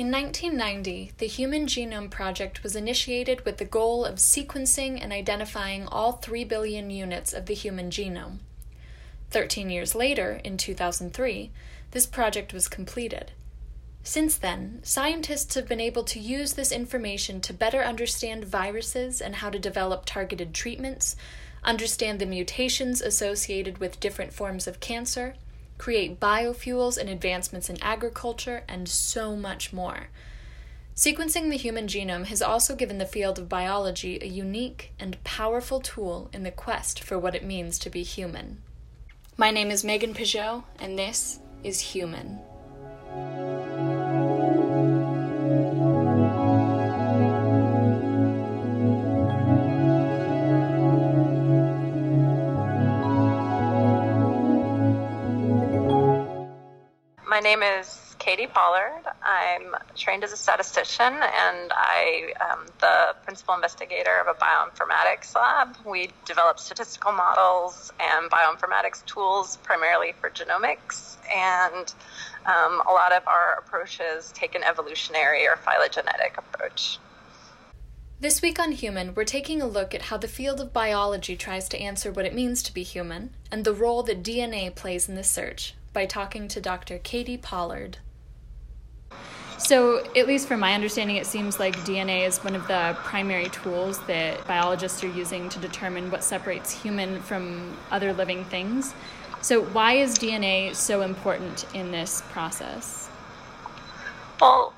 In 1990, the Human Genome Project was initiated with the goal of sequencing and identifying all 3 billion units of the human genome. Thirteen years later, in 2003, this project was completed. Since then, scientists have been able to use this information to better understand viruses and how to develop targeted treatments, understand the mutations associated with different forms of cancer, create biofuels and advancements in agriculture, and so much more. Sequencing the human genome has also given the field of biology a unique and powerful tool in the quest for what it means to be human. My name is Megan Peugeot, and this is Human. My name is Katie Pollard. I'm trained as a statistician and I am the principal investigator of a bioinformatics lab. We develop statistical models and bioinformatics tools primarily for genomics, and um, a lot of our approaches take an evolutionary or phylogenetic approach. This week on Human, we're taking a look at how the field of biology tries to answer what it means to be human and the role that DNA plays in this search by talking to Dr. Katie Pollard. So, at least from my understanding, it seems like DNA is one of the primary tools that biologists are using to determine what separates human from other living things. So, why is DNA so important in this process? Well,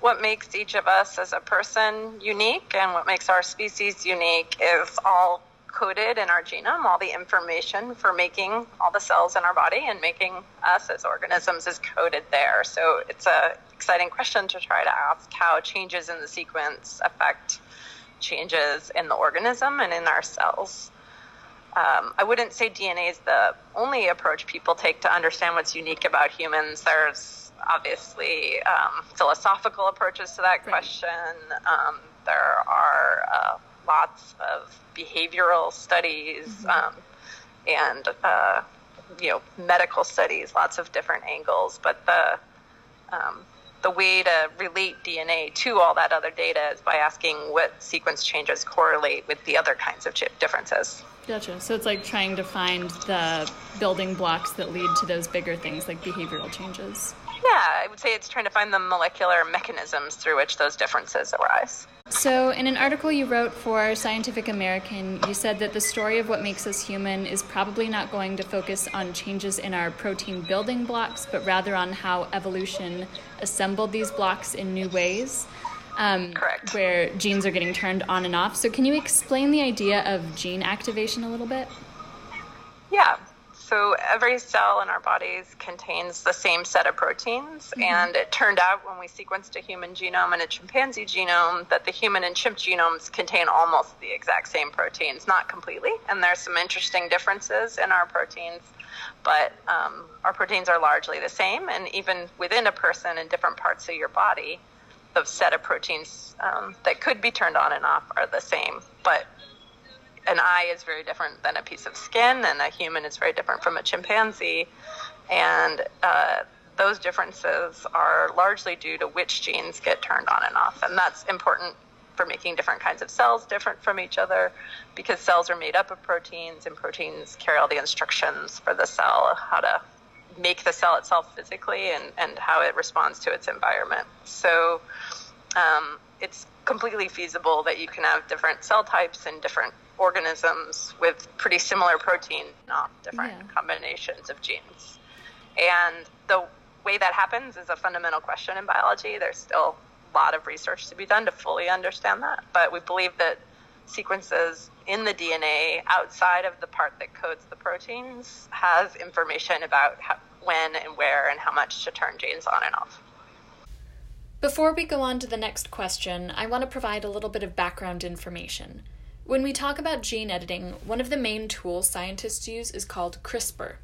what makes each of us as a person unique and what makes our species unique is all coded in our genome, all the information for making all the cells in our body and making us as organisms is coded there. So it's a exciting question to try to ask how changes in the sequence affect changes in the organism and in our cells. Um, I wouldn't say DNA is the only approach people take to understand what's unique about humans. There's obviously um, philosophical approaches to that question. Um, there are uh, lots of behavioral studies mm-hmm. um, and uh, you know medical studies, lots of different angles. But the um, the way to relate DNA to all that other data is by asking what sequence changes correlate with the other kinds of chip differences. Gotcha. So it's like trying to find the building blocks that lead to those bigger things like behavioral changes. Yeah, I would say it's trying to find the molecular mechanisms through which those differences arise. So, in an article you wrote for Scientific American, you said that the story of what makes us human is probably not going to focus on changes in our protein building blocks, but rather on how evolution assembled these blocks in new ways. Um, Correct. Where genes are getting turned on and off. So, can you explain the idea of gene activation a little bit? Yeah. So every cell in our bodies contains the same set of proteins, mm-hmm. and it turned out when we sequenced a human genome and a chimpanzee genome that the human and chimp genomes contain almost the exact same proteins, not completely, and there's some interesting differences in our proteins. But um, our proteins are largely the same, and even within a person in different parts of your body, the set of proteins um, that could be turned on and off are the same. But an eye is very different than a piece of skin, and a human is very different from a chimpanzee. And uh, those differences are largely due to which genes get turned on and off. And that's important for making different kinds of cells different from each other because cells are made up of proteins, and proteins carry all the instructions for the cell how to make the cell itself physically and, and how it responds to its environment. So um, it's completely feasible that you can have different cell types and different organisms with pretty similar protein, not different yeah. combinations of genes. And the way that happens is a fundamental question in biology. There's still a lot of research to be done to fully understand that, but we believe that sequences in the DNA outside of the part that codes the proteins has information about how, when and where and how much to turn genes on and off. Before we go on to the next question, I want to provide a little bit of background information. When we talk about gene editing, one of the main tools scientists use is called CRISPR.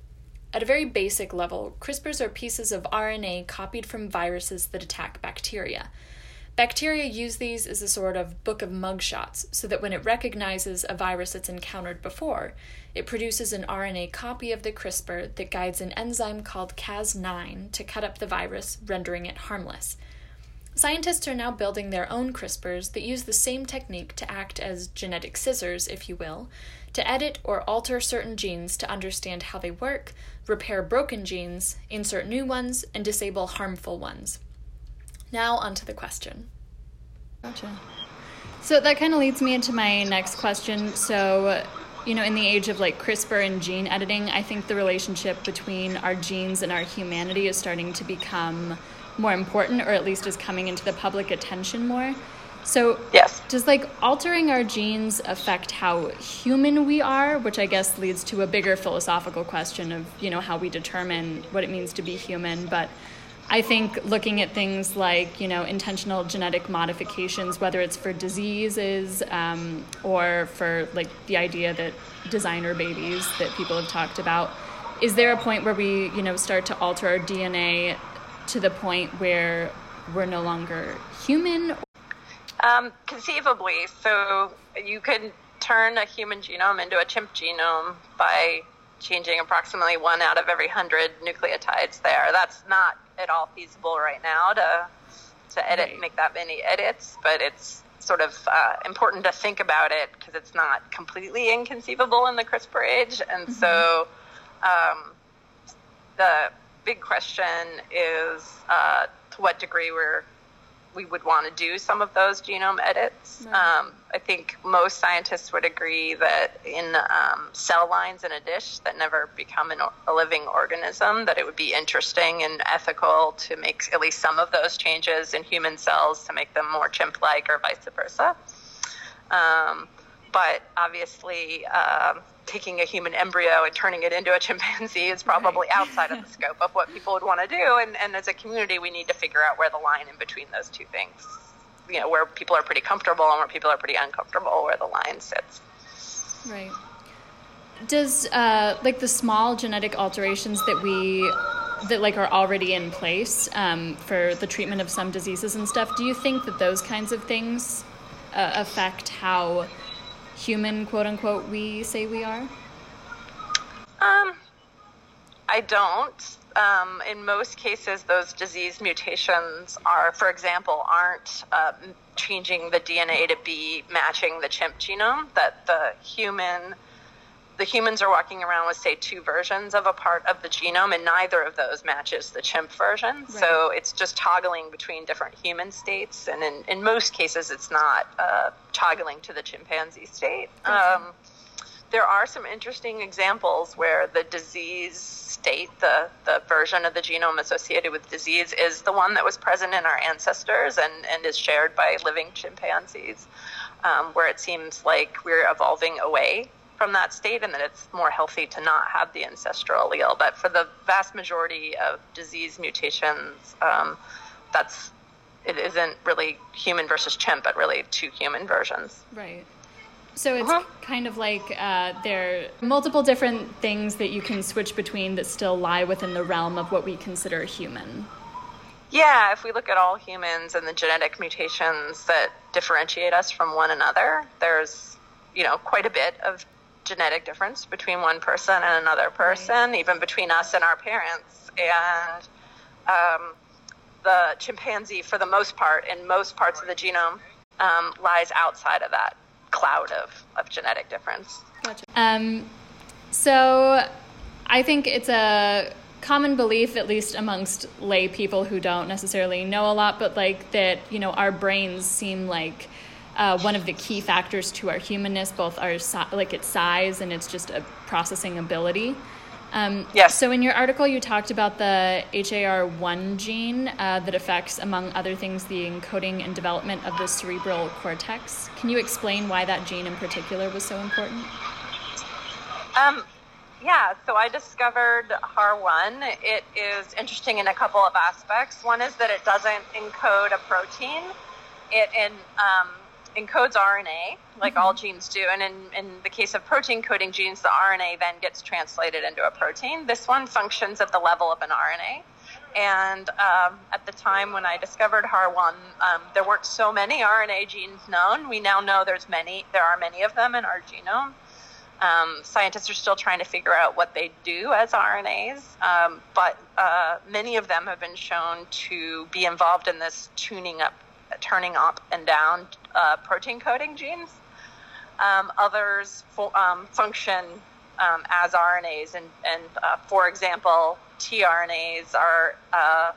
At a very basic level, CRISPRs are pieces of RNA copied from viruses that attack bacteria. Bacteria use these as a sort of book of mugshots, so that when it recognizes a virus it's encountered before, it produces an RNA copy of the CRISPR that guides an enzyme called Cas9 to cut up the virus, rendering it harmless. Scientists are now building their own CRISPRs that use the same technique to act as genetic scissors, if you will, to edit or alter certain genes to understand how they work, repair broken genes, insert new ones, and disable harmful ones. Now, onto the question. Gotcha. So that kind of leads me into my next question. So, you know, in the age of like CRISPR and gene editing, I think the relationship between our genes and our humanity is starting to become more important, or at least is coming into the public attention more. So, yes. does like altering our genes affect how human we are, which I guess leads to a bigger philosophical question of, you know, how we determine what it means to be human, but I think looking at things like, you know, intentional genetic modifications, whether it's for diseases um, or for like the idea that designer babies that people have talked about, is there a point where we, you know, start to alter our DNA to the point where we're no longer human? Um, conceivably. So you could turn a human genome into a chimp genome by changing approximately one out of every hundred nucleotides there. That's not at all feasible right now to to edit right. make that many edits, but it's sort of uh, important to think about it because it's not completely inconceivable in the CRISPR age, and mm-hmm. so um, the big question is uh, to what degree we're we would want to do some of those genome edits. Right. Um, I think most scientists would agree that in um, cell lines in a dish that never become an, a living organism, that it would be interesting and ethical to make at least some of those changes in human cells to make them more chimp-like or vice versa. Um, but obviously, um, taking a human embryo and turning it into a chimpanzee is probably right. outside of the scope of what people would want to do. And, and as a community, we need to figure out where the line in between those two things, you know, where people are pretty comfortable and where people are pretty uncomfortable, where the line sits. Right. Does uh, like the small genetic alterations that we that like are already in place um, for the treatment of some diseases and stuff? Do you think that those kinds of things uh, affect how human, quote unquote, we say we are? Um, I don't. Um, in most cases, those disease mutations are, for example, aren't uh, changing the DNA to be matching the chimp genome. That the human, the humans are walking around with, say, two versions of a part of the genome, and neither of those matches the chimp version. Right. So it's just toggling between different human states, and in, in most cases, it's not uh, toggling to the chimpanzee state. Um, there are some interesting examples where the disease state, the, the version of the genome associated with disease, is the one that was present in our ancestors and, and is shared by living chimpanzees, um, where it seems like we're evolving away from that state and that it's more healthy to not have the ancestral allele. But for the vast majority of disease mutations, um, that's it isn't really human versus chimp, but really two human versions. Right. So it's uh-huh. kind of like uh, there are multiple different things that you can switch between that still lie within the realm of what we consider human. Yeah, if we look at all humans and the genetic mutations that differentiate us from one another, there's you know quite a bit of genetic difference between one person and another person, right. even between us and our parents. And um, the chimpanzee, for the most part, in most parts of the genome, um, lies outside of that cloud of, of genetic difference. Gotcha. Um, so I think it's a common belief, at least amongst lay people who don't necessarily know a lot, but like that, you know, our brains seem like uh, one of the key factors to our humanness, both our like its size and its just a processing ability. Um, yes. So in your article, you talked about the HAR1 gene uh, that affects, among other things, the encoding and development of the cerebral cortex. Can you explain why that gene in particular was so important? Um, yeah, so I discovered HAR1. It is interesting in a couple of aspects. One is that it doesn't encode a protein. It in um, encodes RNA, like mm-hmm. all genes do. And in, in the case of protein coding genes, the RNA then gets translated into a protein. This one functions at the level of an RNA. And um, at the time when I discovered HAR1, um, there weren't so many RNA genes known. We now know there's many. There are many of them in our genome. Um, scientists are still trying to figure out what they do as RNAs, um, but uh, many of them have been shown to be involved in this tuning up, turning up and down uh, protein coding genes. Um, others um, function um, as RNAs, and, and uh, for example, tRNAs are uh,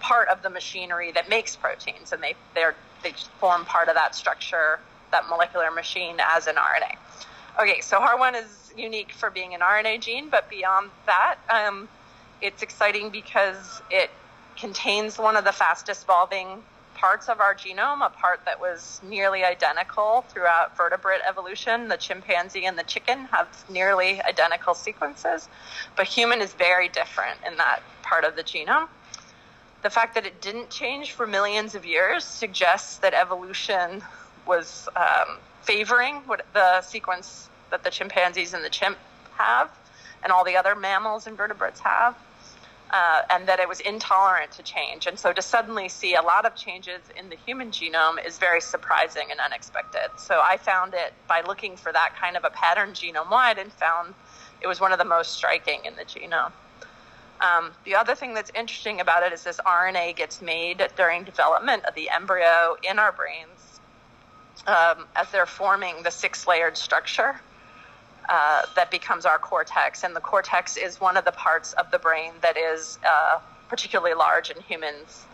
part of the machinery that makes proteins, and they they form part of that structure, that molecular machine, as an RNA. Okay, so HAR1 is unique for being an RNA gene, but beyond that, um, it's exciting because it contains one of the fastest evolving parts of our genome, a part that was nearly identical throughout vertebrate evolution. The chimpanzee and the chicken have nearly identical sequences, but human is very different in that part of the genome. The fact that it didn't change for millions of years suggests that evolution was um, favoring what the sequence that the chimpanzees and the chimp have, and all the other mammals and vertebrates have uh, and that it was intolerant to change. And so to suddenly see a lot of changes in the human genome is very surprising and unexpected. So I found it by looking for that kind of a pattern genome wide and found it was one of the most striking in the genome. Um, the other thing that's interesting about it is this RNA gets made during development of the embryo in our brains um, as they're forming the six layered structure uh, that becomes our cortex. And the cortex is one of the parts of the brain that is uh, particularly large in humans.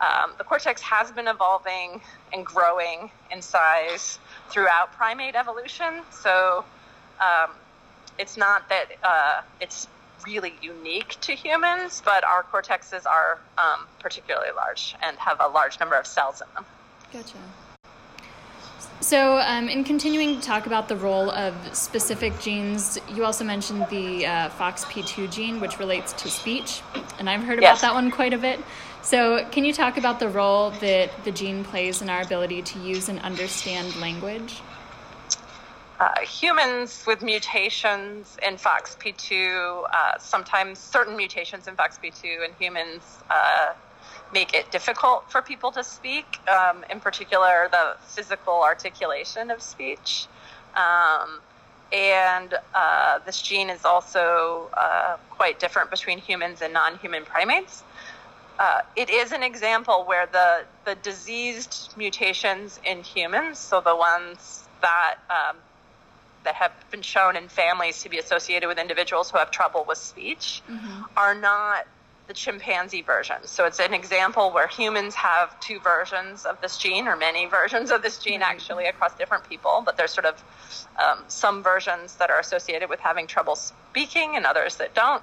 Um, the cortex has been evolving and growing in size throughout primate evolution. So um, it's not that uh, it's really unique to humans, but our cortexes are um, particularly large and have a large number of cells in them. Gotcha. So, um, in continuing to talk about the role of specific genes, you also mentioned the uh, FOXP2 gene, which relates to speech, and I've heard yes. about that one quite a bit. So, can you talk about the role that the gene plays in our ability to use and understand language? Uh, humans with mutations in FOXP2, uh, sometimes certain mutations in FOXP2 in humans uh, make it difficult for people to speak, um, in particular, the physical articulation of speech. Um, and uh, this gene is also uh, quite different between humans and non human primates. Uh, it is an example where the, the diseased mutations in humans, so the ones that um, that have been shown in families to be associated with individuals who have trouble with speech, mm-hmm. are not the chimpanzee version. So it's an example where humans have two versions of this gene, or many versions of this gene actually across different people, but there's sort of um, some versions that are associated with having trouble speaking and others that don't.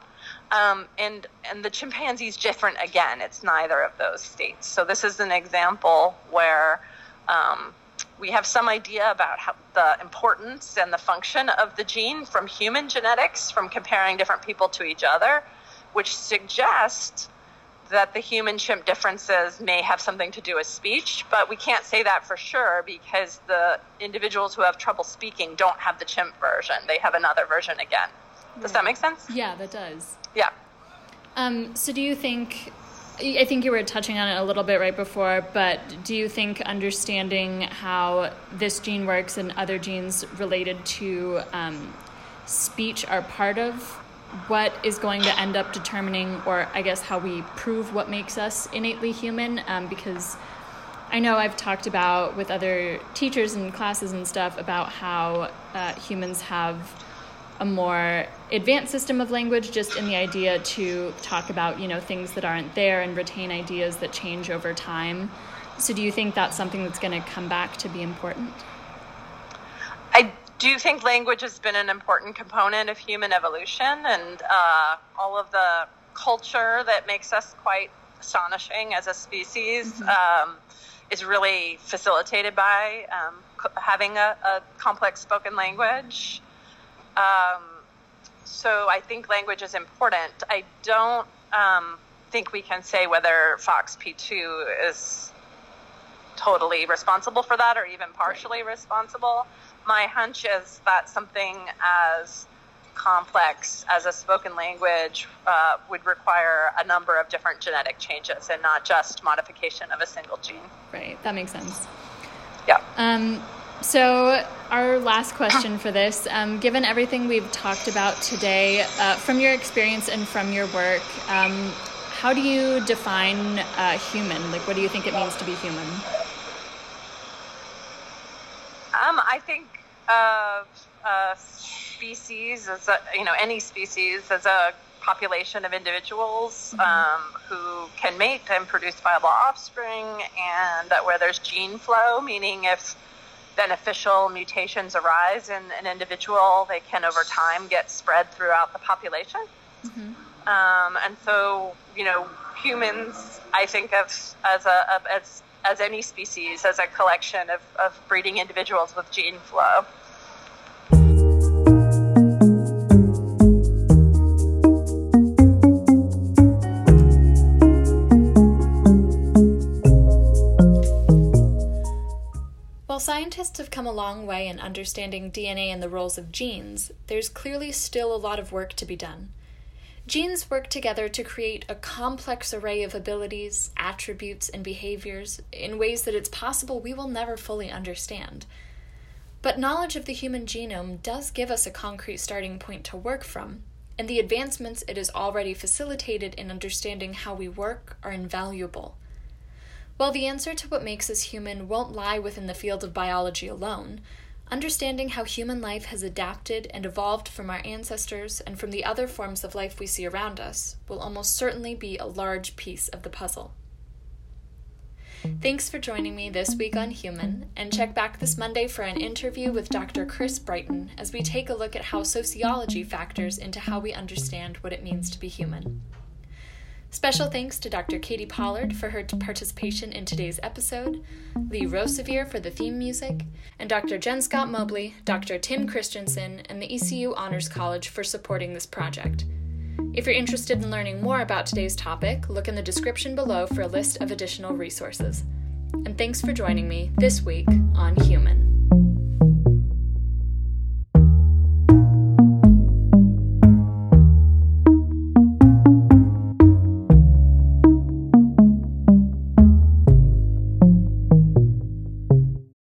Um, and and the chimpanzee is different again. It's neither of those states. So this is an example where um, we have some idea about how the importance and the function of the gene from human genetics, from comparing different people to each other which suggests that the human chimp differences may have something to do with speech, but we can't say that for sure because the individuals who have trouble speaking don't have the chimp version. They have another version again. Does right. that make sense? Yeah, that does. Yeah. Um, so do you think I think you were touching on it a little bit right before, but do you think understanding how this gene works and other genes related to um, speech are part of what is going to end up determining, or I guess how we prove what makes us innately human, um, because I know I've talked about with other teachers and classes and stuff about how uh, humans have a more advanced system of language just in the idea to talk about you know things that aren't there and retain ideas that change over time. So do you think that's something that's going to come back to be important do you think language has been an important component of human evolution and uh, all of the culture that makes us quite astonishing as a species mm-hmm. um, is really facilitated by um, having a, a, complex spoken language? Um, so I think language is important. I don't um, think we can say whether FOXP2 is totally responsible for that or even partially right. responsible my hunch is that something as complex as a spoken language uh, would require a number of different genetic changes and not just modification of a single gene. Right, that makes sense. Yeah. Um, So, our last question for this um, given everything we've talked about today, uh, from your experience and from your work, um, how do you define uh, human? Like, what do you think it means to be human? Um, I think of uh, species as a, you know any species as a population of individuals mm-hmm. um, who can mate and produce viable offspring, and that where there's gene flow, meaning if beneficial mutations arise in an individual, they can over time get spread throughout the population. Mm-hmm. Um, and so, you know, humans, I think of as a as as any species as a collection of, of breeding individuals with gene flow. While scientists have come a long way in understanding DNA and the roles of genes, there's clearly still a lot of work to be done. Genes work together to create a complex array of abilities, attributes, and behaviors in ways that it's possible we will never fully understand. But knowledge of the human genome does give us a concrete starting point to work from, and the advancements it has already facilitated in understanding how we work are invaluable. While the answer to what makes us human won't lie within the field of biology alone, understanding how human life has adapted and evolved from our ancestors and from the other forms of life we see around us will almost certainly be a large piece of the puzzle. Thanks for joining me this week on Human, and check back this Monday for an interview with Dr. Chris Brighton as we take a look at how sociology factors into how we understand what it means to be human. Special thanks to Dr. Katie Pollard for her participation in today's episode, Lee Rosevere for the theme music, and Dr. Jen Scott Mobley, Dr. Tim Christensen, and the ECU Honors College for supporting this project. If you're interested in learning more about today's topic, look in the description below for a list of additional resources. And thanks for joining me this week on Human.